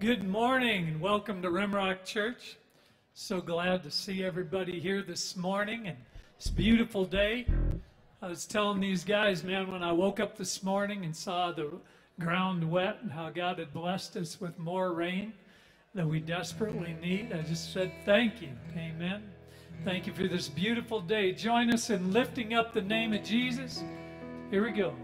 Good morning and welcome to Rimrock Church. So glad to see everybody here this morning and it's a beautiful day. I was telling these guys, man, when I woke up this morning and saw the ground wet and how God had blessed us with more rain that we desperately need, I just said thank you. Amen. Thank you for this beautiful day. Join us in lifting up the name of Jesus. Here we go.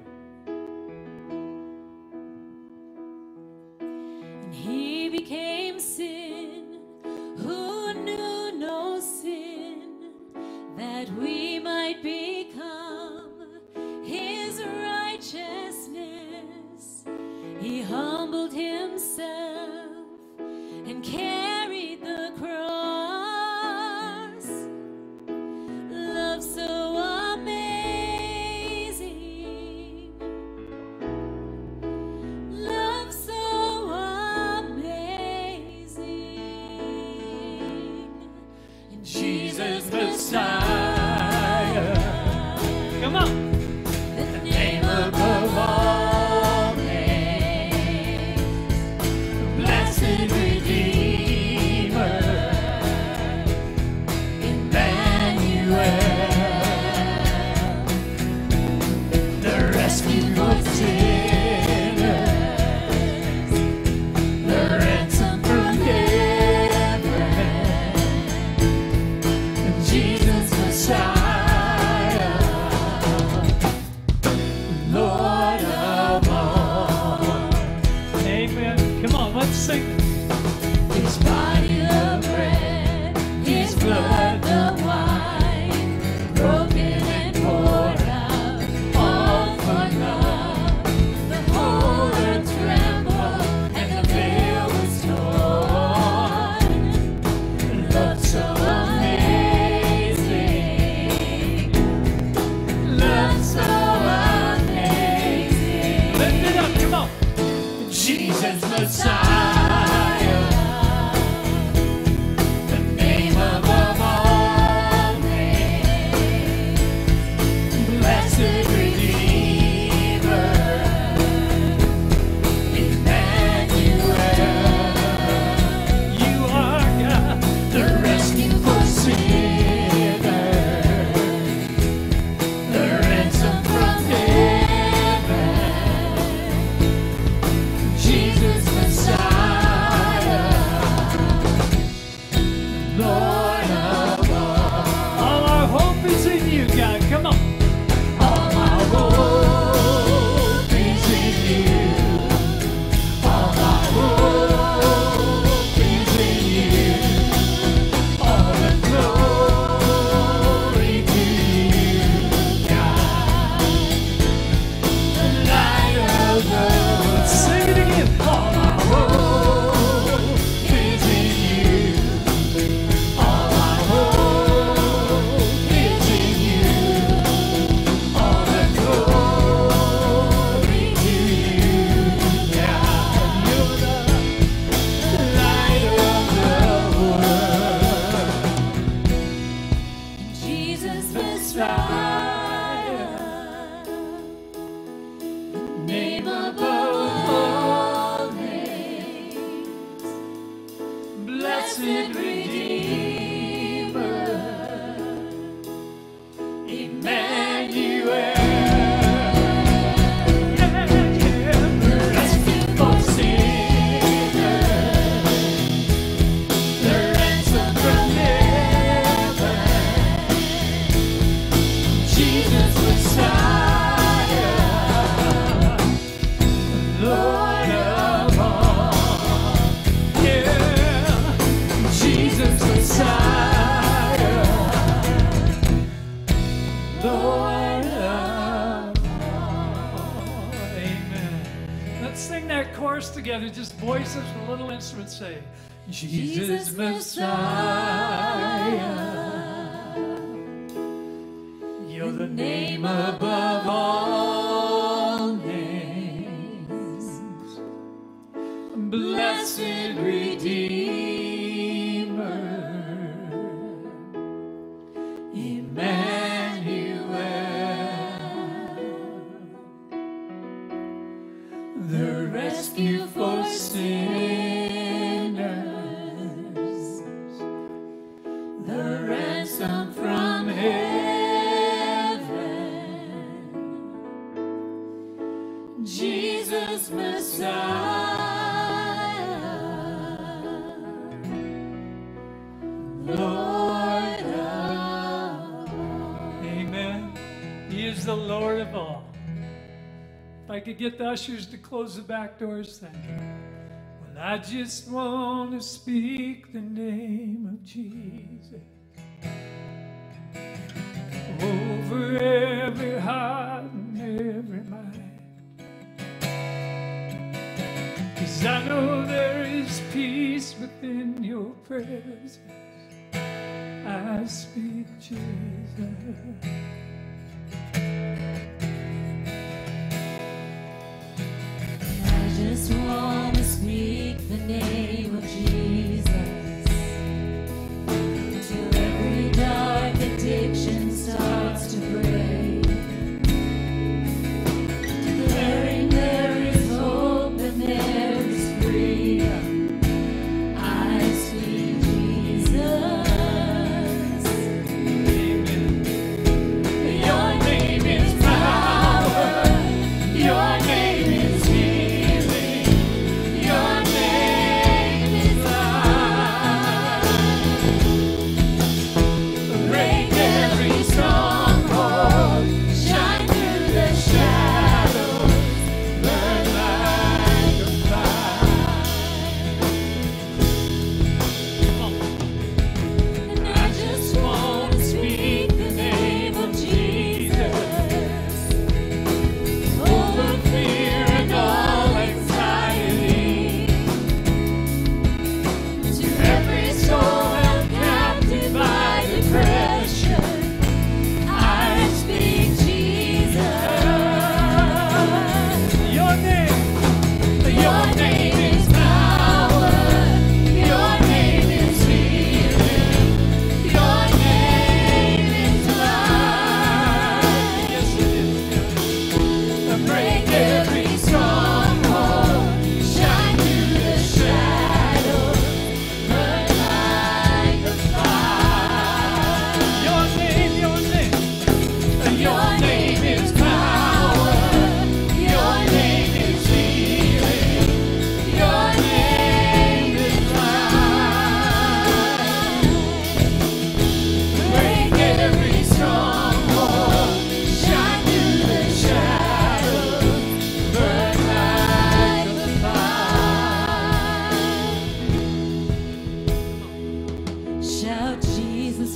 voices from little instruments say, Jesus, Jesus Messiah. Messiah. Get the ushers to close the back doors, you. Well, I just want to speak the name of Jesus over every heart and every mind. Cause I know there is peace within your presence. I speak Jesus. Just want to speak the name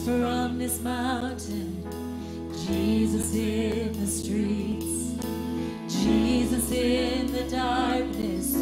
from this mountain, Jesus in the streets, Jesus in the darkness.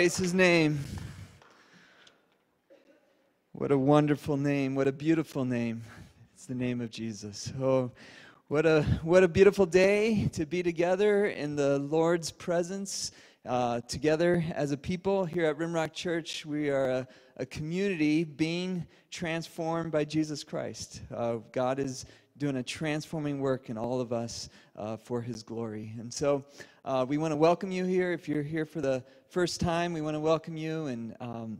Praise his name. What a wonderful name. What a beautiful name. It's the name of Jesus. Oh, what a, what a beautiful day to be together in the Lord's presence, uh, together as a people here at Rimrock Church. We are a, a community being transformed by Jesus Christ. Uh, God is doing a transforming work in all of us uh, for his glory. And so uh, we want to welcome you here. If you're here for the first time, we want to welcome you and um,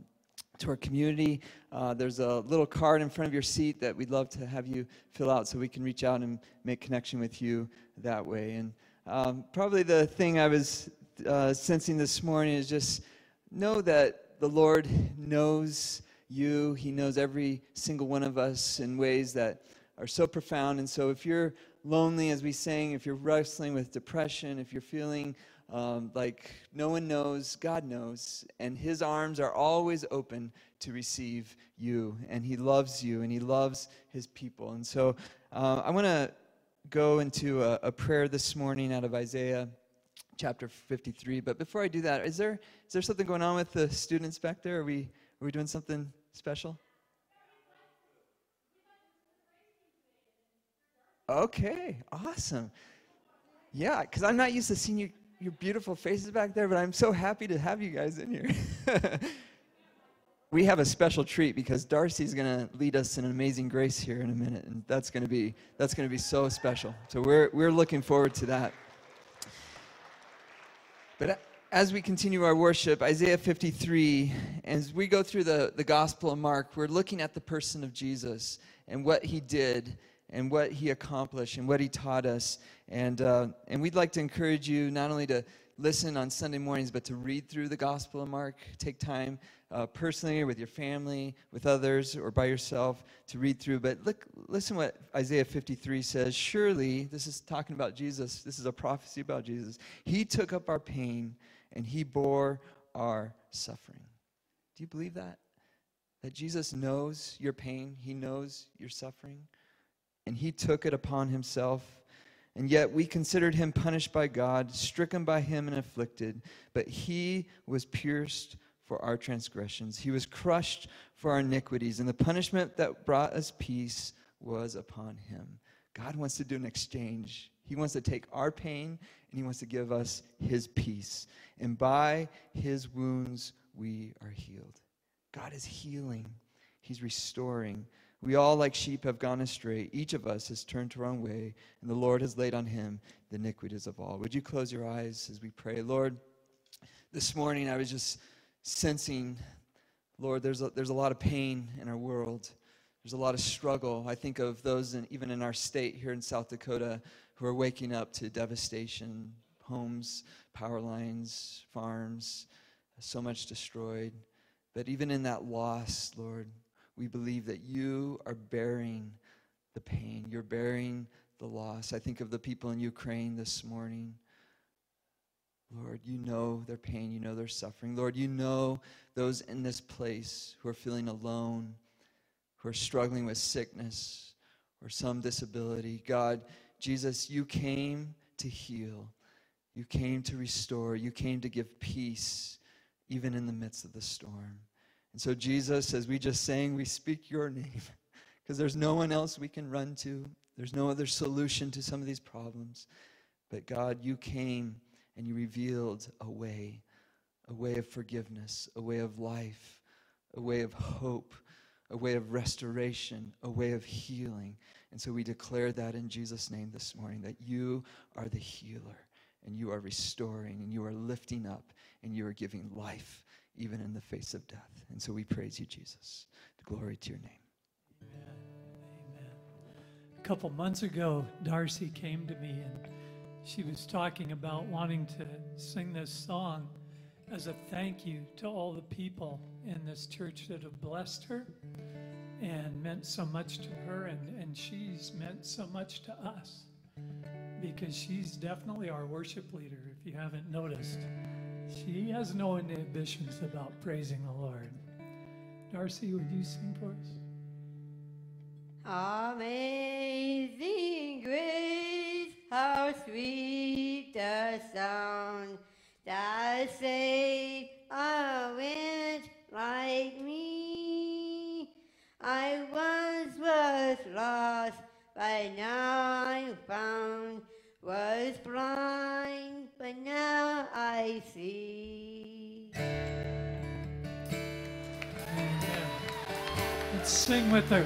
to our community. Uh, there's a little card in front of your seat that we'd love to have you fill out so we can reach out and make connection with you that way. And um, probably the thing I was uh, sensing this morning is just know that the Lord knows you. He knows every single one of us in ways that are so profound. And so if you're lonely, as we sang, if you're wrestling with depression, if you're feeling um, like no one knows, God knows, and His arms are always open to receive you, and He loves you, and He loves His people. And so uh, I want to go into a, a prayer this morning out of Isaiah chapter 53. But before I do that, is there is there something going on with the students back there? Are we are we doing something special? Okay, awesome. Yeah, because I'm not used to seeing you, your beautiful faces back there, but I'm so happy to have you guys in here. we have a special treat because Darcy's going to lead us in an amazing grace here in a minute, and that's going to be that's going to be so special. So we're we're looking forward to that. But as we continue our worship, Isaiah 53, as we go through the, the Gospel of Mark, we're looking at the person of Jesus and what he did and what he accomplished and what he taught us. And, uh, and we'd like to encourage you not only to listen on Sunday mornings, but to read through the Gospel of Mark. Take time uh, personally or with your family, with others, or by yourself to read through. But look, listen what Isaiah 53 says. Surely, this is talking about Jesus. This is a prophecy about Jesus. He took up our pain and he bore our suffering. Do you believe that? That Jesus knows your pain, he knows your suffering, and he took it upon himself. And yet we considered him punished by God, stricken by him, and afflicted. But he was pierced for our transgressions, he was crushed for our iniquities, and the punishment that brought us peace was upon him. God wants to do an exchange. He wants to take our pain and he wants to give us his peace. And by his wounds, we are healed. God is healing, he's restoring. We all, like sheep, have gone astray. Each of us has turned to our own way, and the Lord has laid on him the iniquities of all. Would you close your eyes as we pray? Lord, this morning I was just sensing, Lord, there's a, there's a lot of pain in our world. There's a lot of struggle. I think of those in, even in our state here in South Dakota who are waking up to devastation homes, power lines, farms, so much destroyed. But even in that loss, Lord, we believe that you are bearing the pain. You're bearing the loss. I think of the people in Ukraine this morning. Lord, you know their pain, you know their suffering. Lord, you know those in this place who are feeling alone, who are struggling with sickness or some disability. God, Jesus, you came to heal, you came to restore, you came to give peace, even in the midst of the storm. And so, Jesus, as we just sang, we speak your name because there's no one else we can run to. There's no other solution to some of these problems. But God, you came and you revealed a way, a way of forgiveness, a way of life, a way of hope, a way of restoration, a way of healing. And so we declare that in Jesus' name this morning that you are the healer and you are restoring and you are lifting up and you are giving life even in the face of death. And so we praise you, Jesus. Glory to your name. Amen. Amen. A couple months ago, Darcy came to me and she was talking about wanting to sing this song. as a thank you to all the people in this church that have blessed her and meant so much to her, and, and she's meant so much to us because she's definitely our worship leader, if you haven't noticed. She has no inhibitions about praising the Lord. Darcy, would you sing for us? Amazing grace, how sweet the sound that saved a wretch like me. I once was lost, but now I'm found. Was blind, but now I see. Let's sing with her.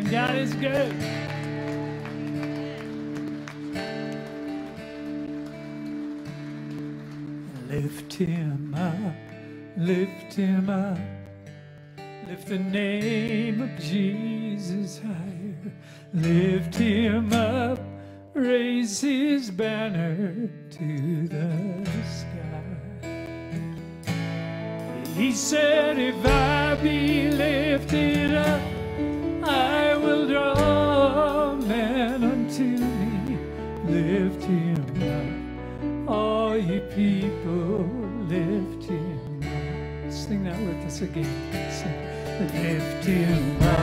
and God is good. Lift him up, lift him up, lift the name of Jesus higher. Lift him up, raise his banner to the sky. He said, If I again. Say, lift him up.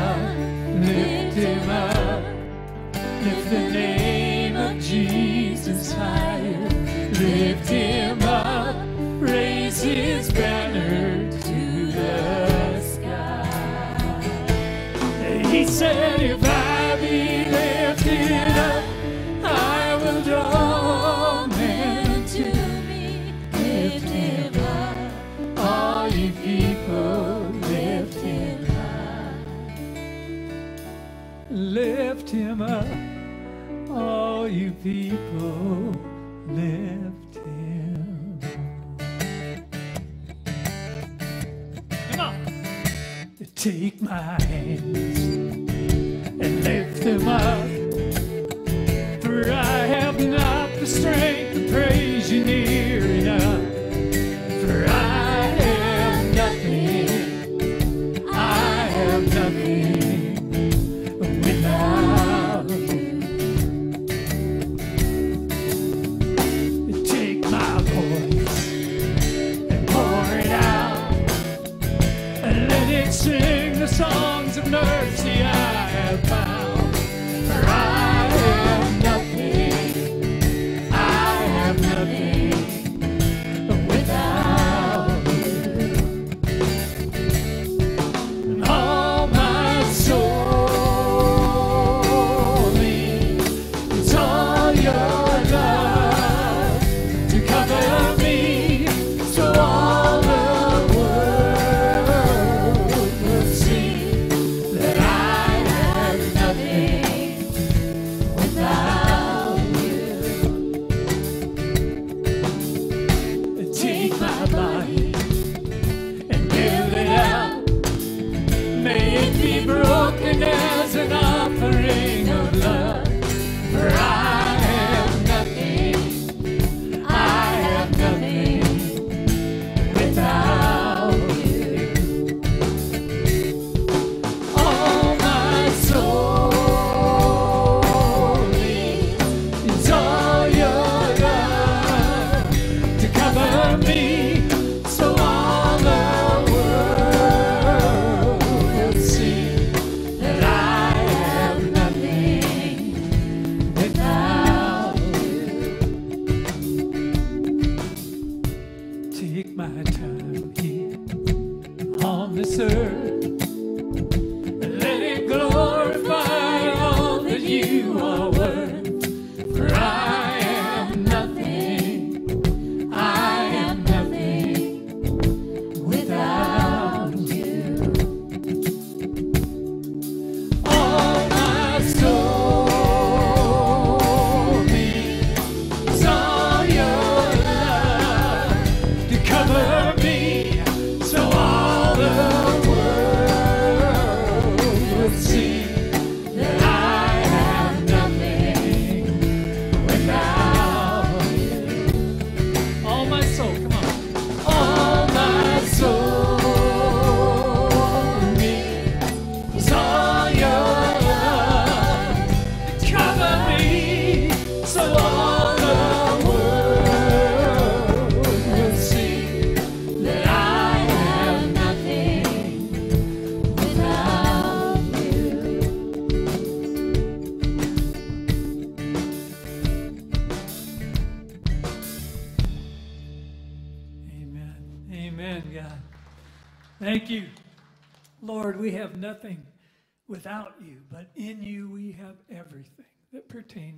Take my hand.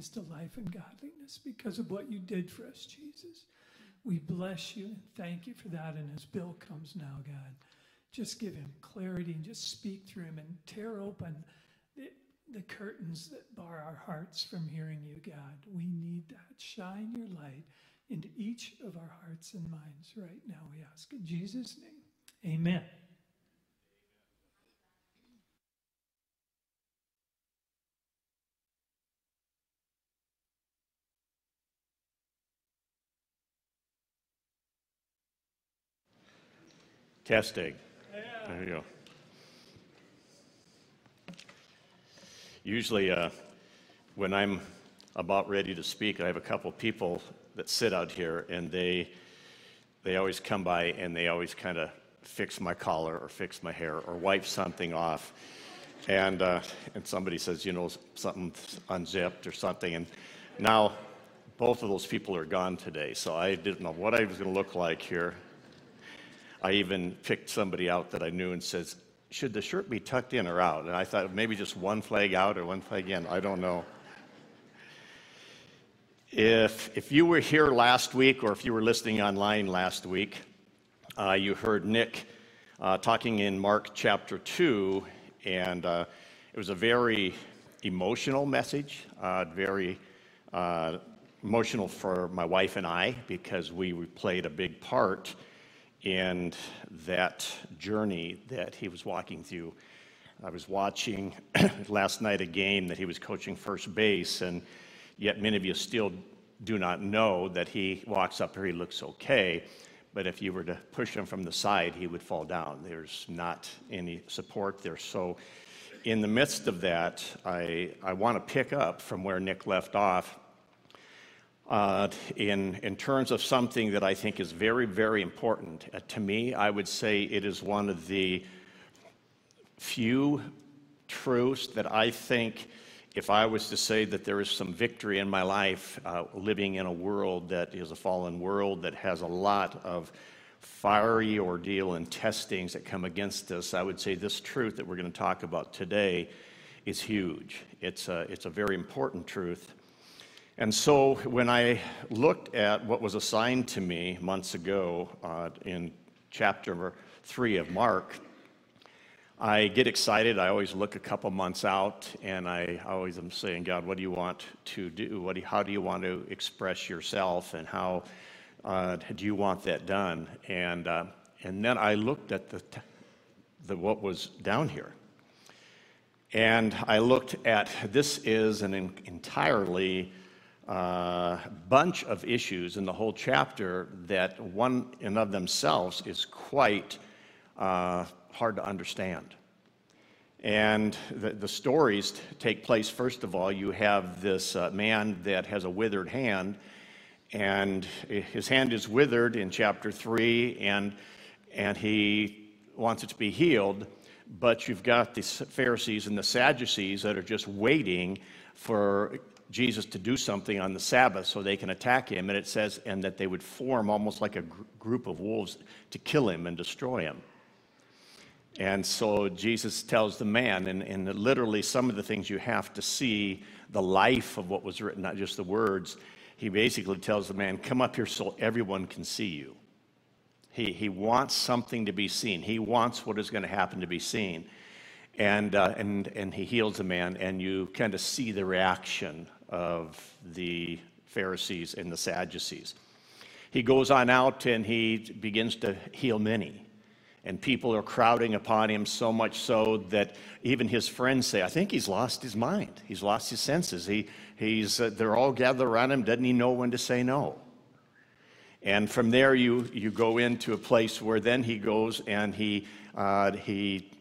to life and godliness because of what you did for us, Jesus. We bless you and thank you for that. And as Bill comes now, God, just give him clarity and just speak through him and tear open the, the curtains that bar our hearts from hearing you, God. We need that. Shine your light into each of our hearts and minds right now, we ask. In Jesus' name, amen. Testing. There you go. Usually, uh, when I'm about ready to speak, I have a couple people that sit out here, and they they always come by and they always kind of fix my collar or fix my hair or wipe something off, and uh, and somebody says, you know, something unzipped or something, and now both of those people are gone today, so I didn't know what I was going to look like here. I even picked somebody out that I knew and says, should the shirt be tucked in or out? And I thought maybe just one flag out or one flag in. I don't know. If, if you were here last week or if you were listening online last week, uh, you heard Nick uh, talking in Mark chapter 2, and uh, it was a very emotional message, uh, very uh, emotional for my wife and I because we played a big part in that journey that he was walking through. I was watching last night a game that he was coaching first base, and yet many of you still do not know that he walks up here, he looks okay, but if you were to push him from the side, he would fall down. There's not any support there. So, in the midst of that, I, I want to pick up from where Nick left off uh, in, in terms of something that I think is very, very important. Uh, to me, I would say it is one of the few truths that I think, if I was to say that there is some victory in my life, uh, living in a world that is a fallen world that has a lot of fiery ordeal and testings that come against us, I would say this truth that we're going to talk about today is huge. It's a, it's a very important truth. And so when I looked at what was assigned to me months ago uh, in chapter three of Mark, I get excited. I always look a couple months out, and I always am saying, God, what do you want to do? What do how do you want to express yourself, and how uh, do you want that done? And, uh, and then I looked at the, the, what was down here. And I looked at this is an entirely uh, bunch of issues in the whole chapter that one in of themselves is quite uh, hard to understand. And the, the, stories take place, first of all, you have this uh, man that has a withered hand, and his hand is withered in chapter 3, and, and he wants it to be healed. But you've got the Pharisees and the Sadducees that are just waiting for Jesus to do something on the Sabbath so they can attack him. And it says, and that they would form almost like a gr- group of wolves to kill him and destroy him. And so Jesus tells the man, and, and literally some of the things you have to see the life of what was written, not just the words. He basically tells the man, Come up here so everyone can see you. He, he wants something to be seen, he wants what is going to happen to be seen. And, uh, and, and he heals the man, and you kind of see the reaction of the Pharisees and the Sadducees. He goes on out and he begins to heal many. And people are crowding upon him so much so that even his friends say, I think he's lost his mind. He's lost his senses. He, he's, uh, they're all gathered around him. Doesn't he know when to say no? And from there, you, you go into a place where then he goes and he, uh, he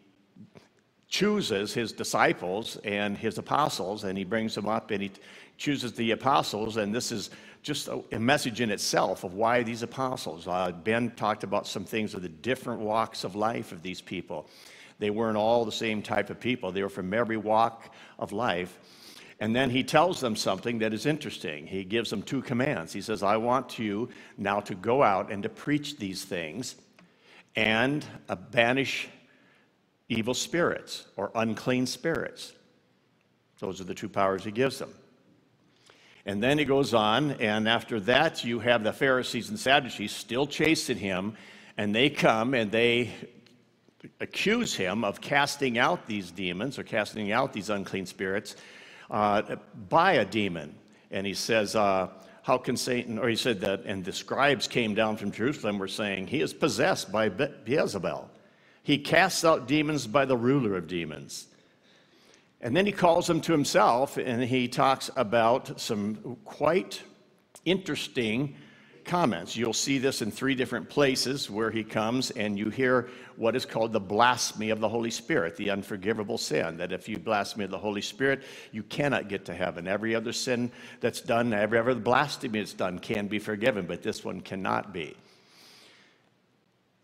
chooses his disciples and his apostles, and he brings them up and he chooses the apostles. And this is just a, message in itself of why these apostles. Uh, ben talked about some things of the different walks of life of these people. They weren't all the same type of people, they were from every walk of life. And then he tells them something that is interesting. He gives them two commands. He says, I want you now to go out and to preach these things and uh, banish evil spirits or unclean spirits. Those are the two powers he gives them. And then he goes on, and after that, you have the Pharisees and Sadducees still chasing him, and they come and they accuse him of casting out these demons or casting out these unclean spirits uh, by a demon. And he says, uh, how can Satan, or he said that, and the scribes came down from Jerusalem, were saying, He is possessed by Be-. He casts out demons by the ruler of demons. And then he calls them to himself and he talks about some quite interesting comments. You'll see this in three different places where he comes and you hear what is called the blasphemy of the Holy Spirit, the unforgivable sin. That if you blaspheme the Holy Spirit, you cannot get to heaven. Every other sin that's done, every other blasphemy that's done can be forgiven, but this one cannot be.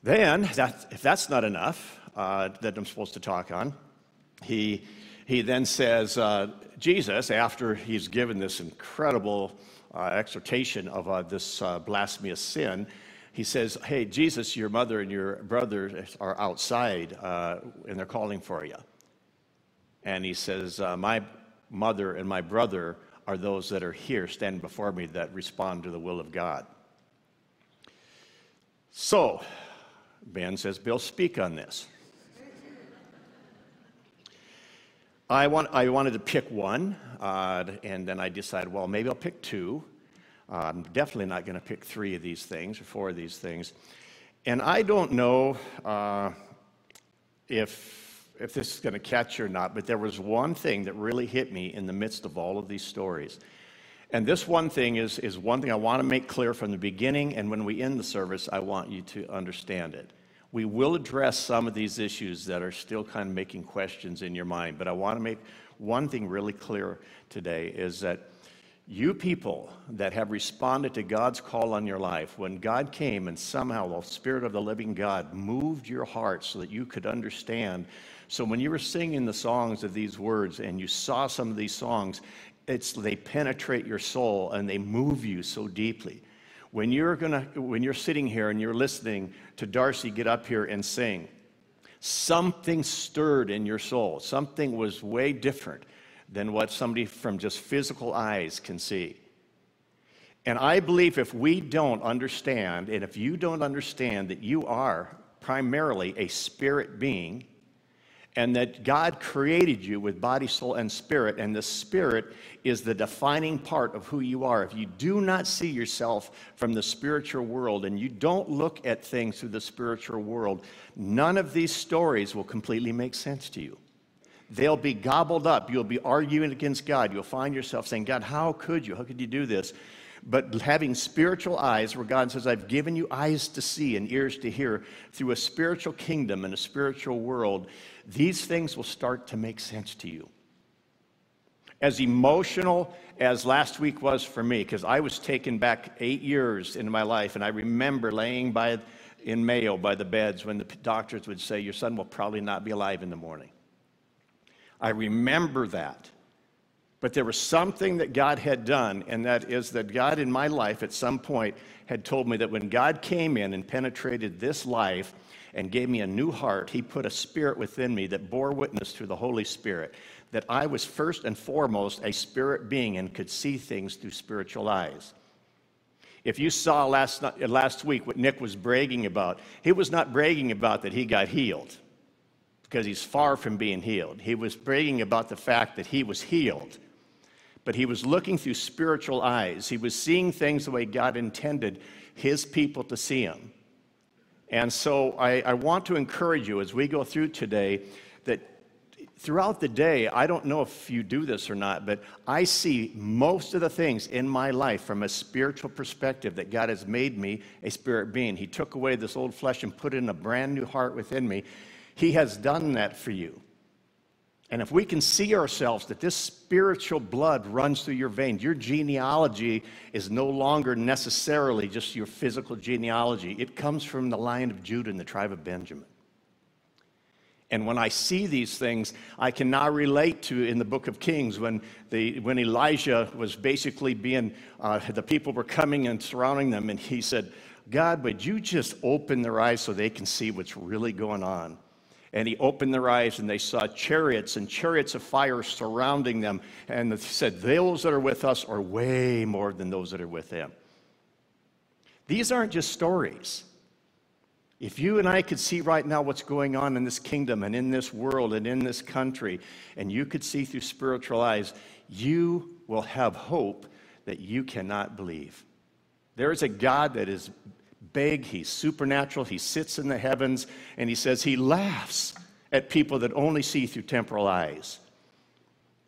Then, that, if that's not enough uh, that I'm supposed to talk on, he, he then says, uh, Jesus, after he's given this incredible uh, exhortation of uh, this uh, blasphemous sin, he says, Hey, Jesus, your mother and your brother are outside uh, and they're calling for you. And he says, My mother and my brother are those that are here standing before me that respond to the will of God. So, Ben says, Bill, speak on this. I, want, I wanted to pick one, uh, and then I decided, well, maybe I'll pick two. Uh, I'm definitely not going to pick three of these things or four of these things. And I don't know uh, if, if this is going to catch you or not, but there was one thing that really hit me in the midst of all of these stories. And this one thing is, is one thing I want to make clear from the beginning, and when we end the service, I want you to understand it. We will address some of these issues that are still kind of making questions in your mind, but I want to make one thing really clear today is that you people that have responded to God's call on your life, when God came and somehow the Spirit of the living God moved your heart so that you could understand. So when you were singing the songs of these words and you saw some of these songs, it's, they penetrate your soul and they move you so deeply. When you're, gonna, when you're sitting here and you're listening to Darcy get up here and sing, something stirred in your soul. Something was way different than what somebody from just physical eyes can see. And I believe if we don't understand, and if you don't understand that you are primarily a spirit being, and that God created you with body, soul, and spirit, and the spirit is the defining part of who you are. If you do not see yourself from the spiritual world and you don't look at things through the spiritual world, none of these stories will completely make sense to you. They'll be gobbled up. You'll be arguing against God. You'll find yourself saying, God, how could you? How could you do this? But having spiritual eyes, where God says, I've given you eyes to see and ears to hear through a spiritual kingdom and a spiritual world, these things will start to make sense to you. As emotional as last week was for me, because I was taken back eight years in my life, and I remember laying by in Mayo by the beds when the doctors would say, Your son will probably not be alive in the morning. I remember that. But there was something that God had done, and that is that God in my life at some point had told me that when God came in and penetrated this life and gave me a new heart, He put a spirit within me that bore witness through the Holy Spirit that I was first and foremost a spirit being and could see things through spiritual eyes. If you saw last, last week what Nick was bragging about, he was not bragging about that he got healed because he's far from being healed. He was bragging about the fact that he was healed but he was looking through spiritual eyes. He was seeing things the way God intended his people to see him. And so I, I, want to encourage you as we go through today that throughout the day, I don't know if you do this or not, but I see most of the things in my life from a spiritual perspective that God has made me a spirit being. He took away this old flesh and put in a brand new heart within me. He has done that for you. And if we can see ourselves that this spiritual blood runs through your veins, your genealogy is no longer necessarily just your physical genealogy. It comes from the line of Judah and the tribe of Benjamin. And when I see these things, I can now relate to in the book of Kings when, the, when Elijah was basically being, uh, the people were coming and surrounding them, and he said, God, would you just open their eyes so they can see what's really going on? And he opened their eyes and they saw chariots and chariots of fire surrounding them. And he said, Those that are with us are way more than those that are with them. These aren't just stories. If you and I could see right now what's going on in this kingdom and in this world and in this country, and you could see through spiritual eyes, you will have hope that you cannot believe. There is a God that is big, he's supernatural, he sits in the heavens, and he says he laughs at people that only see through temporal eyes.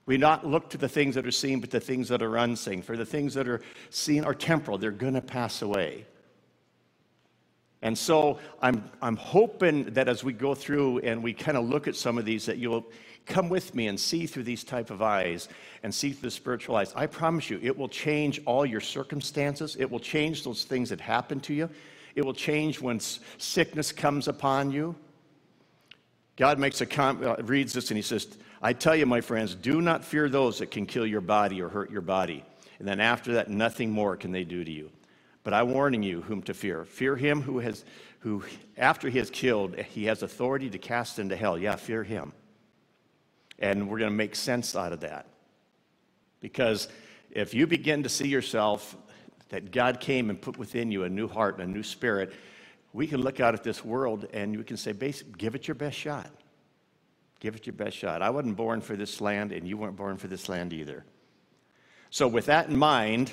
We not look to the things that are seen, but the things that are unseen. For the things that are seen are temporal, they're going to pass away. And so I'm, I'm hoping that as we go through and we kind of look at some of these, that you'll come with me and see through these type of eyes and see through the spiritual eyes. I promise you, it will change all your circumstances. It will change those things that happen to you. It will change when sickness comes upon you. God makes a com- uh, reads this and he says, "I tell you, my friends, do not fear those that can kill your body or hurt your body, and then after that, nothing more can they do to you. But I'm warning you whom to fear. Fear him who has, who after he has killed, he has authority to cast into hell. Yeah, fear him. And we're going to make sense out of that. Because if you begin to see yourself that God came and put within you a new heart and a new spirit, we can look out at this world and we can say, give it your best shot. Give it your best shot. I wasn't born for this land, and you weren't born for this land either. So, with that in mind,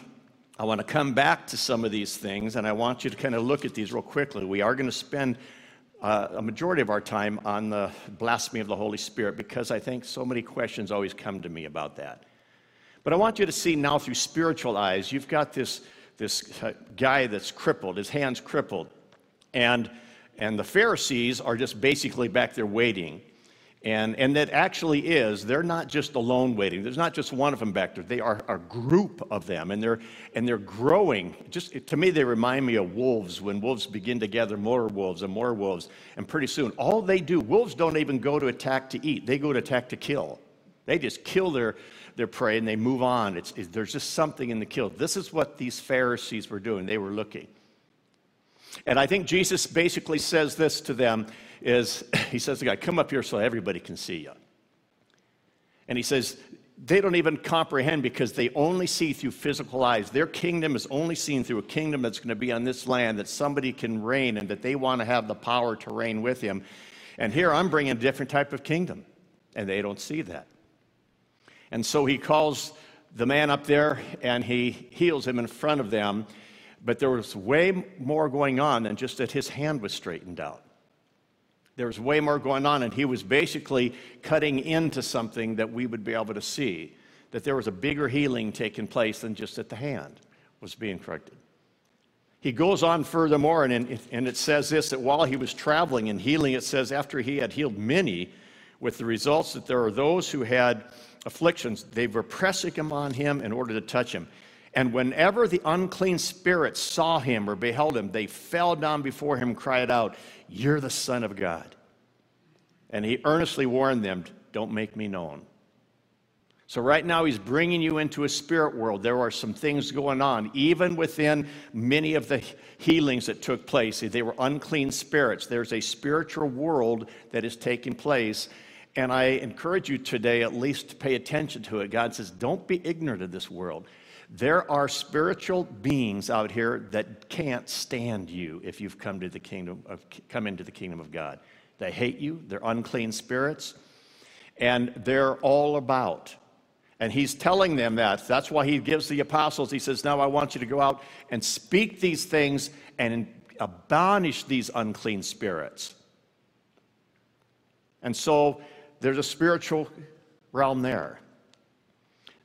I want to come back to some of these things, and I want you to kind of look at these real quickly. We are going to spend uh, a majority of our time on the blasphemy of the Holy Spirit because I think so many questions always come to me about that. But I want you to see now through spiritual eyes. You've got this, this uh, guy that's crippled, his hand's crippled, and, and the Pharisees are just basically back there waiting. And, and that actually is, they're not just alone waiting. There's not just one of them back there. They are a group of them, and they're, and they're growing. Just to me, they remind me of wolves when wolves begin to gather more wolves and more wolves. And pretty soon, all they do, wolves don't even go to attack to eat, they go to attack to kill. They just kill their, their prey and they move on. It's, it, there's just something in the kill. This is what these Pharisees were doing. They were looking. And I think Jesus basically says this to them is he says to the guy, come up here so everybody can see you. And he says, they don't even comprehend because they only see through physical eyes. Their kingdom is only seen through a kingdom that's going to be on this land, that somebody can reign and that they want to have the power to reign with him. And here I'm bringing a different type of kingdom, and they don't see that. And so he calls the man up there and he heals him in front of them. But there was way more going on than just that his hand was straightened out. There was way more going on, and he was basically cutting into something that we would be able to see. That there was a bigger healing taking place than just that the hand was being corrected. He goes on furthermore, and, and it says this that while he was traveling and healing, it says after he had healed many, with the results that there are those who had afflictions, they were pressing him on him in order to touch him. And whenever the unclean spirits saw him or beheld him, they fell down before him cried out, You're the Son of God. And he earnestly warned them, Don't make me known. So, right now, he's bringing you into a spirit world. There are some things going on, even within many of the healings that took place. They were unclean spirits. There's a spiritual world that is taking place. And I encourage you today at least to pay attention to it. God says, Don't be ignorant of this world. There are spiritual beings out here that can't stand you if you've come to the kingdom of come into the kingdom of God. They hate you, they're unclean spirits, and they're all about. And he's telling them that. That's why he gives the apostles, he says, Now I want you to go out and speak these things and abolish these unclean spirits. And so there's a spiritual realm there.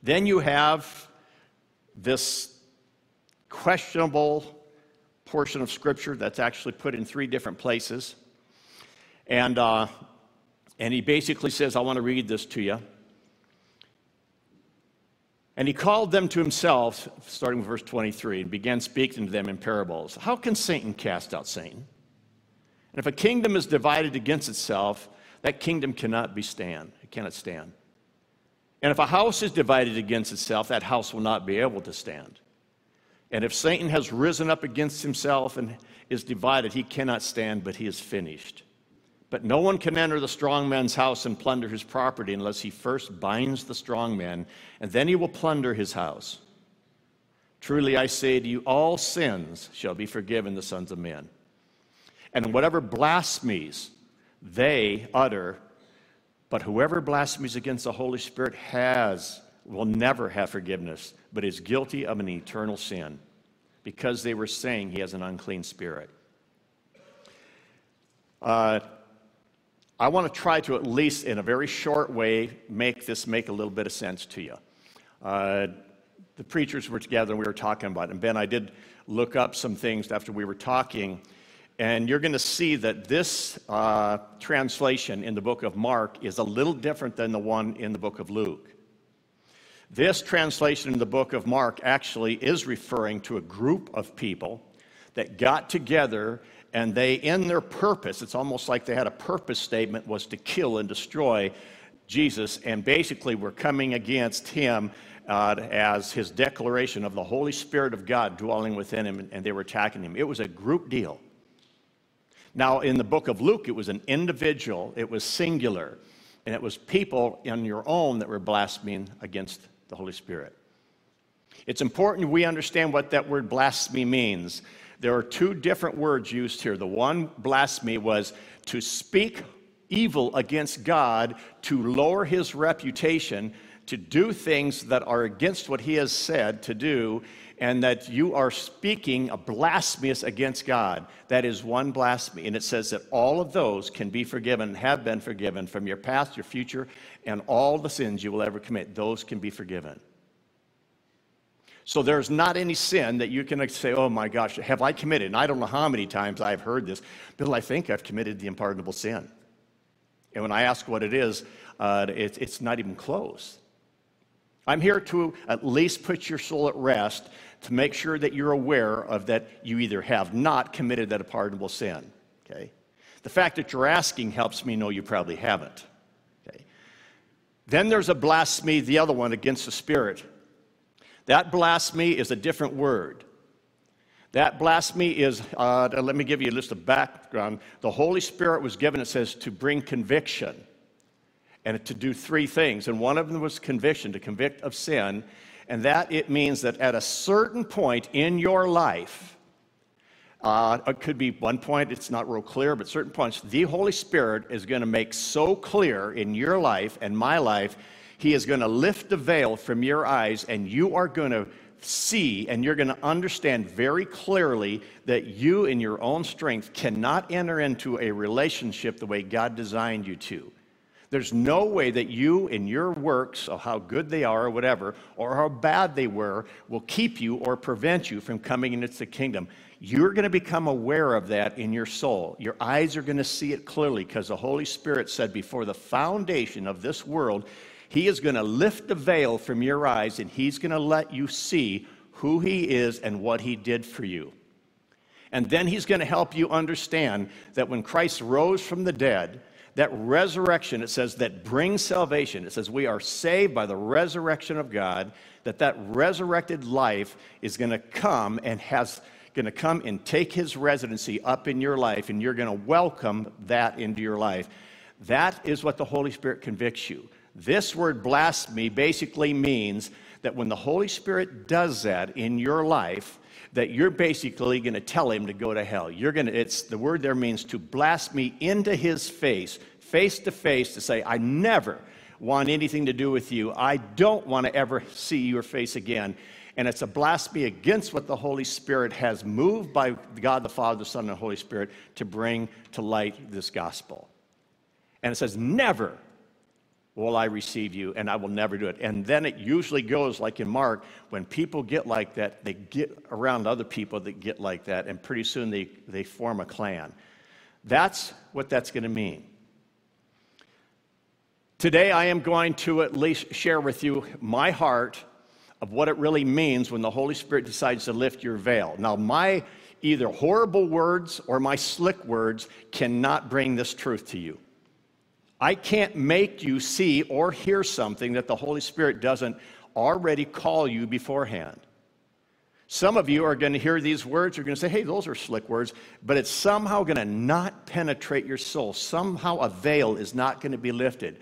Then you have this questionable portion of Scripture that's actually put in three different places. And, uh, and he basically says, I want to read this to you. And he called them to himself, starting with verse 23, and began speaking to them in parables. How can Satan cast out Satan? And if a kingdom is divided against itself, that kingdom cannot be stand. It cannot stand. And if a house is divided against itself, that house will not be able to stand. And if Satan has risen up against himself and is divided, he cannot stand, but he is finished. But no one can enter the strong man's house and plunder his property unless he first binds the strong man, and then he will plunder his house. Truly I say to you, all sins shall be forgiven the sons of men. And whatever blasphemies they utter, but whoever blasphemes against the Holy Spirit has will never have forgiveness, but is guilty of an eternal sin because they were saying he has an unclean spirit. Uh, I want to try to, at least in a very short way, make this make a little bit of sense to you. Uh, the preachers were together and we were talking about it. And Ben, I did look up some things after we were talking. And you're going to see that this uh, translation in the book of Mark is a little different than the one in the book of Luke. This translation in the book of Mark actually is referring to a group of people that got together and they, in their purpose, it's almost like they had a purpose statement, was to kill and destroy Jesus, and basically were coming against him uh, as his declaration of the Holy Spirit of God dwelling within him, and they were attacking him. It was a group deal. Now, in the book of Luke, it was an individual, it was singular, and it was people in your own that were blaspheming against the Holy Spirit. It's important we understand what that word blasphemy means. There are two different words used here. The one, blasphemy, was to speak evil against God, to lower his reputation, to do things that are against what he has said to do, and that you are speaking a blasphemous against God. That is one blasphemy. And it says that all of those can be forgiven, have been forgiven from your past, your future, and all the sins you will ever commit. Those can be forgiven. So there's not any sin that you can say, oh my gosh, have I committed? And I don't know how many times I've heard this, Bill, I think I've committed the unpardonable sin. And when I ask what it is, uh, it, it's not even close. I'm here to at least put your soul at rest to make sure that you're aware of that you either have not committed that a pardonable sin. Okay? The fact that you're asking helps me know you probably haven't. Okay? Then there's a blasphemy, the other one, against the Spirit. That blasphemy is a different word. That blasphemy is, uh, let me give you a list of background. The Holy Spirit was given, it says, to bring conviction and to do three things. And one of them was conviction, to convict of sin. And that it means that at a certain point in your life, uh, it could be one point, it's not real clear, but certain points, the Holy Spirit is going to make so clear in your life and my life he is going to lift the veil from your eyes, and you are going to see and you're going to understand very clearly that you, in your own strength, cannot enter into a relationship the way God designed you to. There's no way that you, in your works, of how good they are or whatever, or how bad they were, will keep you or prevent you from coming into the kingdom. You're going to become aware of that in your soul. Your eyes are going to see it clearly because the Holy Spirit said before the foundation of this world, he is going to lift the veil from your eyes and He's going to let you see who He is and what He did for you. And then He's going to help you understand that when Christ rose from the dead, that resurrection, it says, that brings salvation. It says we are saved by the resurrection of God, that that resurrected life is going to come and has going to come and take his residency up in your life, and you're going to welcome that into your life. That is what the Holy Spirit convicts you. This word blasphemy basically means that when the Holy Spirit does that in your life, that you're basically going to tell him to go to hell. You're going to, it's the word there means to blaspheme into his face, face to face, to say, I never want anything to do with you. I don't want to ever see your face again. And it's a blasphemy against what the Holy Spirit has moved by God the Father, the Son, and the Holy Spirit to bring to light this gospel. And it says, never will I receive you, and I will never do it. And then it usually goes like in Mark, when people get like that, they get around other people that get like that, and pretty soon they, they form a clan. That's what that's going to mean. Today, I am going to at least share with you my heart of what it really means when the Holy Spirit decides to lift your veil. Now, my either horrible words or my slick words cannot bring this truth to you. I can't make you see or hear something that the Holy Spirit doesn't already call you beforehand. Some of you are going to hear these words, you're going to say, hey, those are slick words, but it's somehow going to not penetrate your soul. Somehow a veil is not going to be lifted.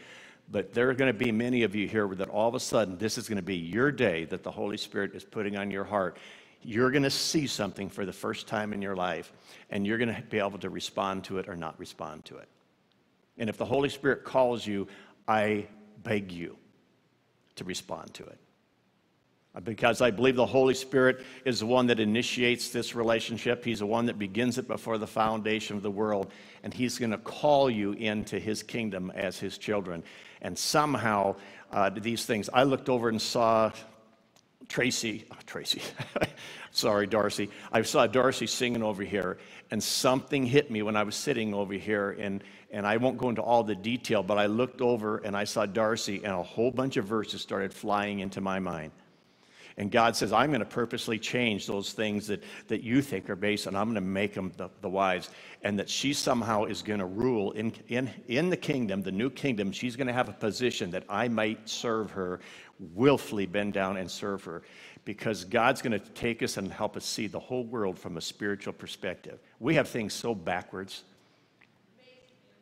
But there are going to be many of you here that all of a sudden this is going to be your day that the Holy Spirit is putting on your heart. You're going to see something for the first time in your life, and you're going to be able to respond to it or not respond to it. And if the Holy Spirit calls you, I beg you, to respond to it. Because I believe the Holy Spirit is the one that initiates this relationship. He's the one that begins it before the foundation of the world. And He's going to call you into His kingdom as His children. And somehow, uh, these things, I looked over and saw Tracy, oh, Tracy, sorry, Darcy. I saw Darcy singing over here, and something hit me when I was sitting over here. And, and I won't go into all the detail, but I looked over and I saw Darcy, and a whole bunch of verses started flying into my mind. And God says, I'm going to purposely change those things that, that you think are base, and I'm going to make them the, the wives. And that she somehow is going to rule in, in, in the kingdom, the new kingdom. She's going to have a position that I might serve her, willfully bend down and serve her. Because God's going to take us and help us see the whole world from a spiritual perspective. We have things so backwards.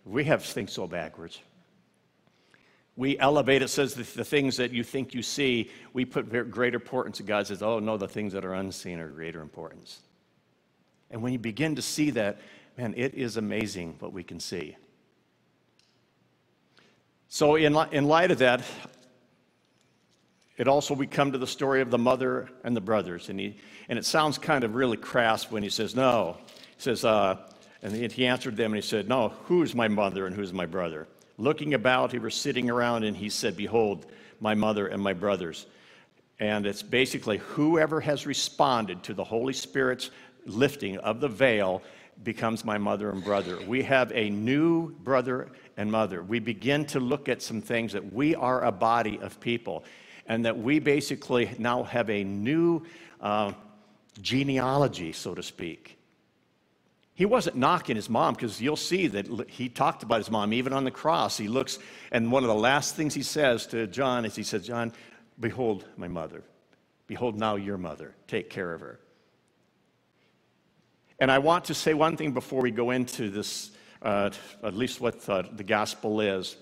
We have things so backwards. We elevate, it says, the, the, things that you think you see, we put greater importance. God says, oh, no, the things that are unseen are greater importance. And when you begin to see that, man, it is amazing what we can see. So, in, in light of that, it also, we come to the story of the mother and the brothers. And, he, and it sounds kind of really crass when he says, no. He says, uh, and he answered them and he said, no, who's my mother and who's my brother? looking about, he was sitting around, and he said, Behold, my mother and my brothers. And it's basically whoever has responded to the Holy Spirit's lifting of the veil becomes my mother and brother. We have a new brother and mother. We begin to look at some things that we are a body of people, and that we basically now have a new uh, genealogy, so to speak. He wasn't knocking his mom because you'll see that he talked about his mom even on the cross. He looks, and one of the last things he says to John is he says, John, behold my mother. Behold now your mother. Take care of her. And I want to say one thing before we go into this, uh, at least what uh, the gospel is,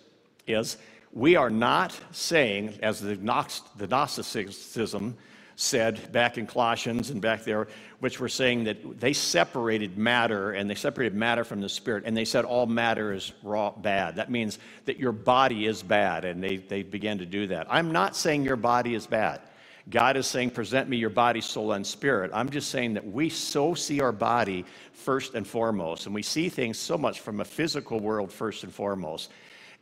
is we are not saying, as the, Gnosticism said back in Colossians and back there, which were saying that they separated matter and they separated matter from the spirit, and they said all matter is raw bad. That means that your body is bad, and they, they began to do that. I'm not saying your body is bad. God is saying, present me your body, soul, and spirit. I'm just saying that we so see our body first and foremost, and we see things so much from a physical world first and foremost.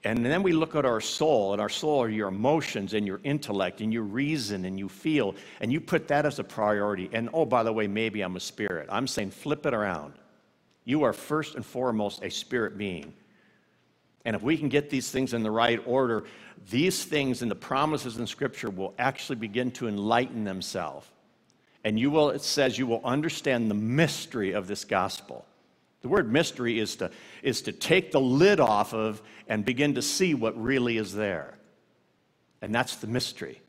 And then we look at our soul, and our soul are your emotions and your intellect, and you reason and you feel, and you put that as a priority. And oh, by the way, maybe I'm a spirit. I'm saying flip it around. You are first and foremost a spirit being. And if we can get these things in the right order, these things and the promises in Scripture will actually begin to enlighten themselves. And you will, it says, you will understand the mystery of this gospel. The word mystery is to, is to take the lid off of and begin to see what really is there. And that's the mystery.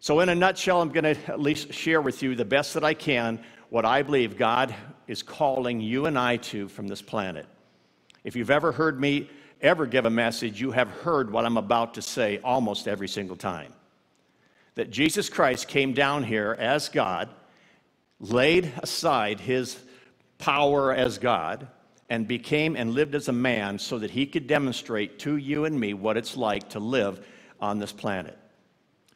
So, in a nutshell, I'm going to at least share with you the best that I can what I believe God is calling you and I to from this planet. If you've ever heard me ever give a message, you have heard what I'm about to say almost every single time. That Jesus Christ came down here as God, laid aside his power as God and became and lived as a man so that he could demonstrate to you and me what it's like to live on this planet.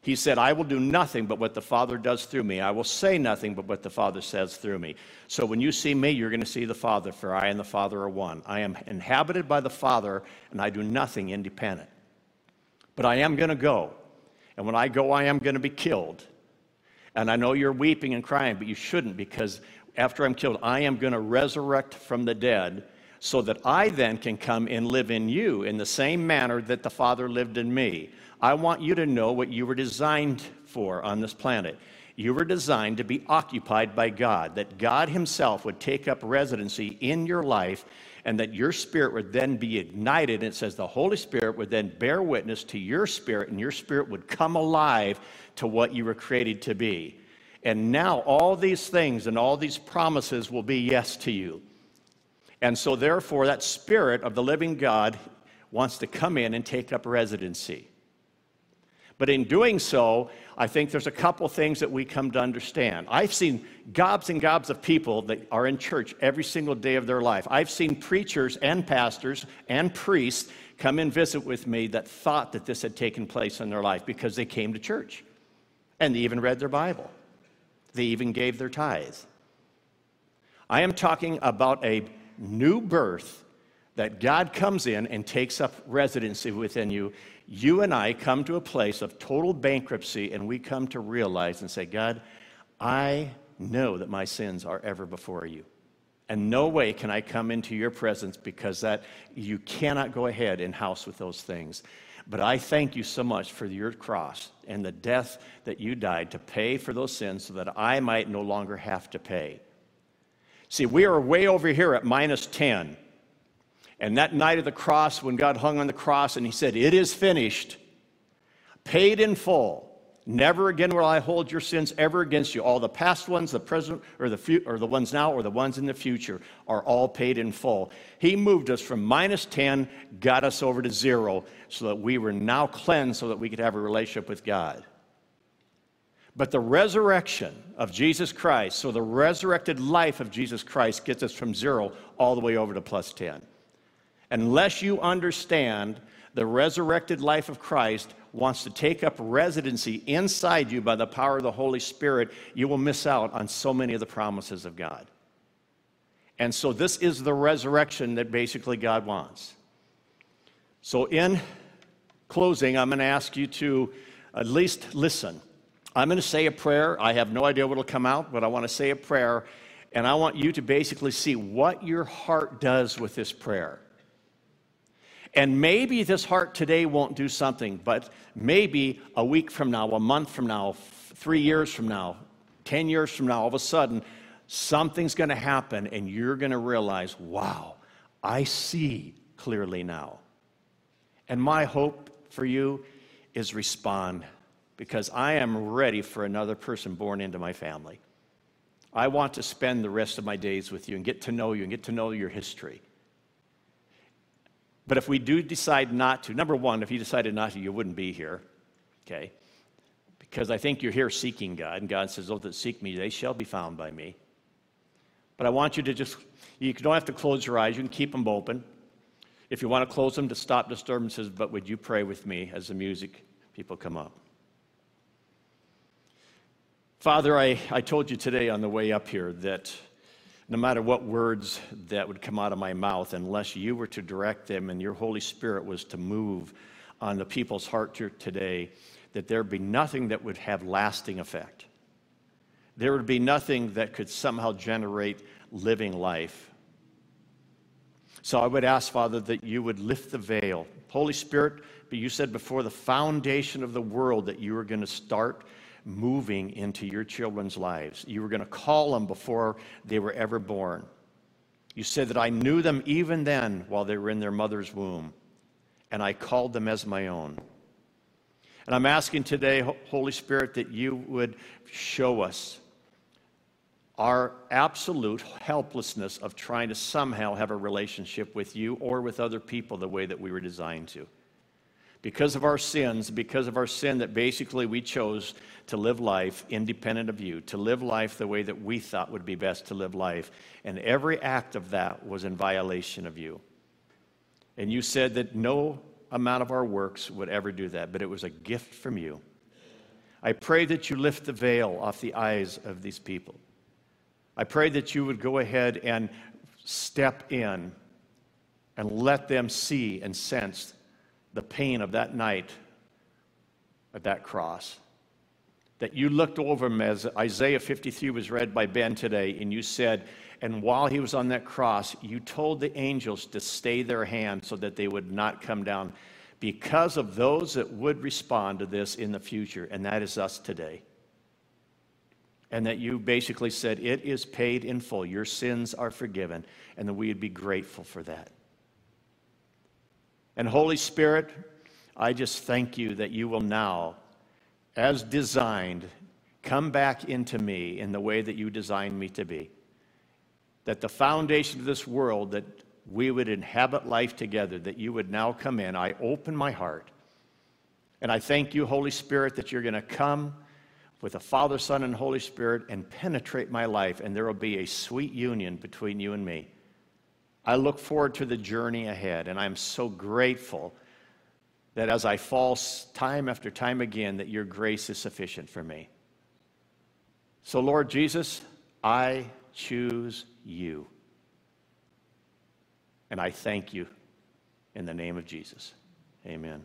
He said, I will do nothing but what the Father does through me. I will say nothing but what the Father says through me. So when you see me, you're going to see the Father, for I and the Father are one. I am inhabited by the Father, and I do nothing independent. But I am going to go. And when I go, I am going to be killed. And I know you're weeping and crying, but you shouldn't because after I'm killed, I am going to resurrect from the dead so that I then can come and live in you in the same manner that the Father lived in me. I want you to know what you were designed for on this planet. You were designed to be occupied by God, that God Himself would take up residency in your life, and that your spirit would then be ignited. And it says the Holy Spirit would then bear witness to your spirit, and your spirit would come alive to what you were created to be. And now all these things and all these promises will be yes to you. And so, therefore, that Spirit of the living God wants to come in and take up residency. But in doing so, I think there's a couple things that we come to understand. I've seen gobs and gobs of people that are in church every single day of their life. I've seen preachers and pastors and priests come and visit with me that thought that this had taken place in their life because they came to church and they even read their Bible. They even gave their tithe. I am talking about a new birth that God comes in and takes up residency within you. You and I come to a place of total bankruptcy and we come to realize and say, God, I know that my sins are ever before you. And no way can I come into your presence because that you cannot go ahead and house with those things. But I thank you so much for your cross and the death that you died to pay for those sins so that I might no longer have to pay. See, we are way over here at minus 10. And that night of the cross, when God hung on the cross and he said, It is finished, paid in full. Never again will I hold your sins ever against you. All the past ones, the present, or the, fu- or the ones now, or the ones in the future are all paid in full. He moved us from minus 10, got us over to zero, so that we were now cleansed so that we could have a relationship with God. But the resurrection of Jesus Christ, so the resurrected life of Jesus Christ, gets us from zero all the way over to plus 10. Unless you understand the resurrected life of Christ wants to take up residency inside you by the power of the Holy Spirit, you will miss out on so many of the promises of God. And so, this is the resurrection that basically God wants. So, in closing, I'm going to ask you to at least listen. I'm going to say a prayer. I have no idea what will come out, but I want to say a prayer. And I want you to basically see what your heart does with this prayer. And maybe this heart today won't do something, but maybe a week from now, a month from now, three years from now, 10 years from now, all of a sudden, something's going to happen and you're going to realize, wow, I see clearly now. And my hope for you is respond because I am ready for another person born into my family. I want to spend the rest of my days with you and get to know you and get to know your history. But if we do decide not to, number one, if you decided not to, you wouldn't be here, okay? Because I think you're here seeking God, and God says, Those that seek me, they shall be found by me. But I want you to just, you don't have to close your eyes, you can keep them open. If you want to close them to stop disturbances, but would you pray with me as the music people come up? Father, I, I told you today on the way up here that no matter what words that would come out of my mouth, unless you were to direct them and your Holy Spirit was to move on the people's heart today, that there be nothing that would have lasting effect. There would be nothing that could somehow generate living life. So I would ask, Father, that you would lift the veil. Holy Spirit, you said before the foundation of the world that you were going to start moving into your children's lives. You were going to call them before they were ever born. You said that I knew them even then while they were in their mother's womb, and I called them as my own. And I'm asking today, Holy Spirit, that you would show us our absolute helplessness of trying to somehow have a relationship with you or with other people the way that we were designed to because of our sins, because of our sin, that basically we chose to live life independent of you, to live life the way that we thought would be best to live life. And every act of that was in violation of you. And you said that no amount of our works would ever do that, but it was a gift from you. I pray that you lift the veil off the eyes of these people. I pray that you would go ahead and step in and let them see and sense the pain of that night at that cross. That you looked over him as Isaiah 53 was read by Ben today, and you said, and while he was on that cross, you told the angels to stay their hand so that they would not come down because of those that would respond to this in the future, and that is us today. And that you basically said, It is paid in full. Your sins are forgiven, and that we would be grateful for that. And Holy Spirit, I just thank you that you will now, as designed, come back into me in the way that you designed me to be. That the foundation of this world, that we would inhabit life together, that you would now come in. I open my heart. And I thank you, Holy Spirit, that you're going to come with the Father, Son, and Holy Spirit and penetrate my life, and there will be a sweet union between you and me. I look forward to the journey ahead, and I'm so grateful that as I fall time after time again, that your grace is sufficient for me. So, Lord Jesus, I choose you. And I thank you in the name of Jesus. Amen.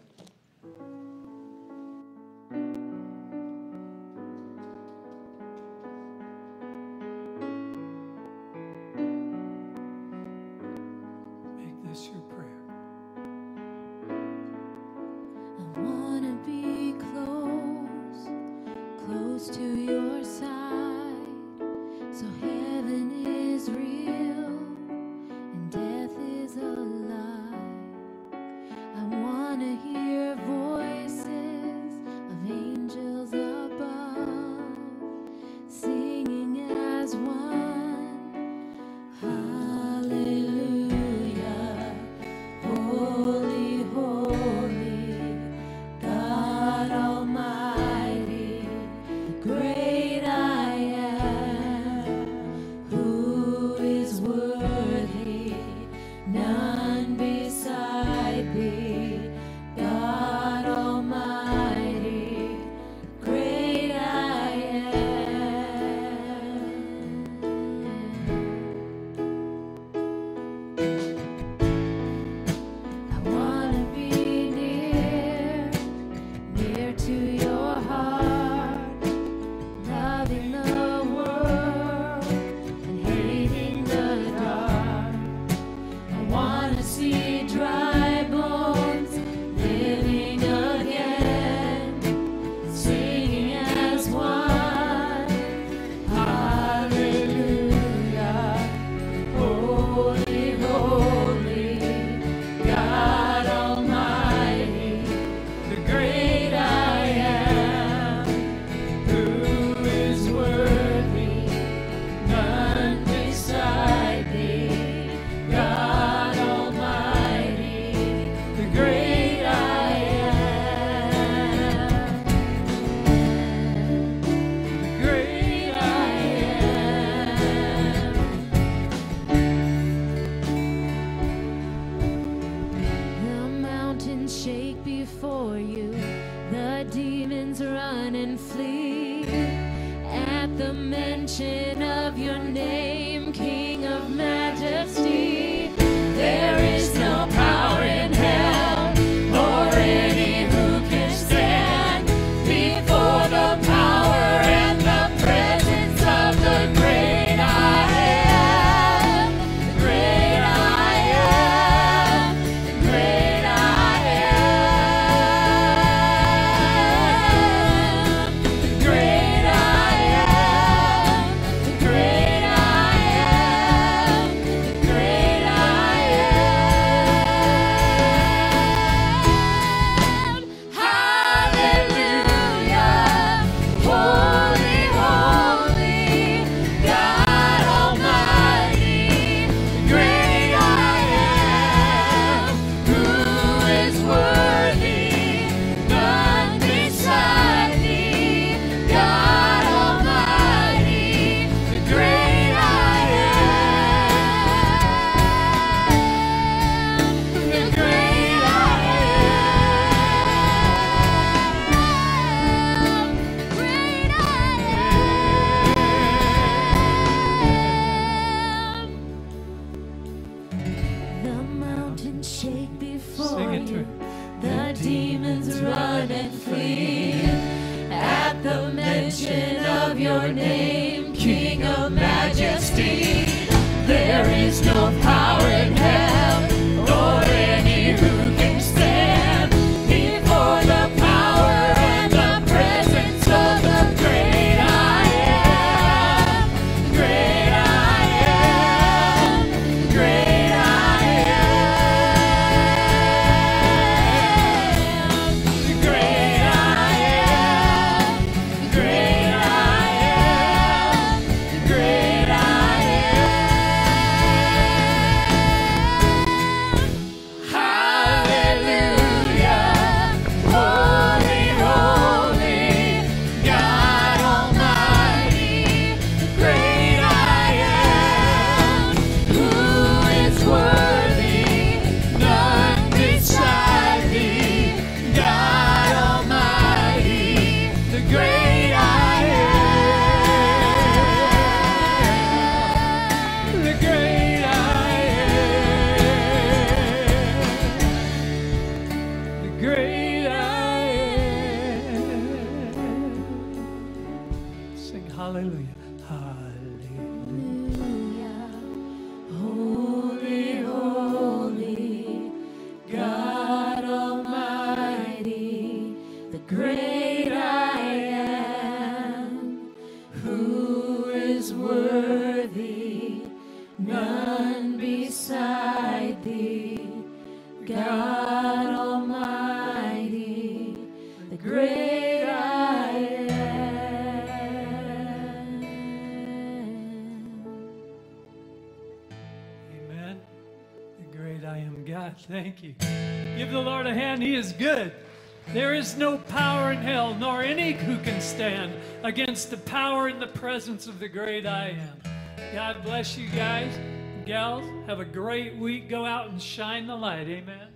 Thank you. Give the Lord a hand. He is good. There is no power in hell, nor any who can stand against the power and the presence of the great I am. God bless you guys, gals. Have a great week. Go out and shine the light. Amen.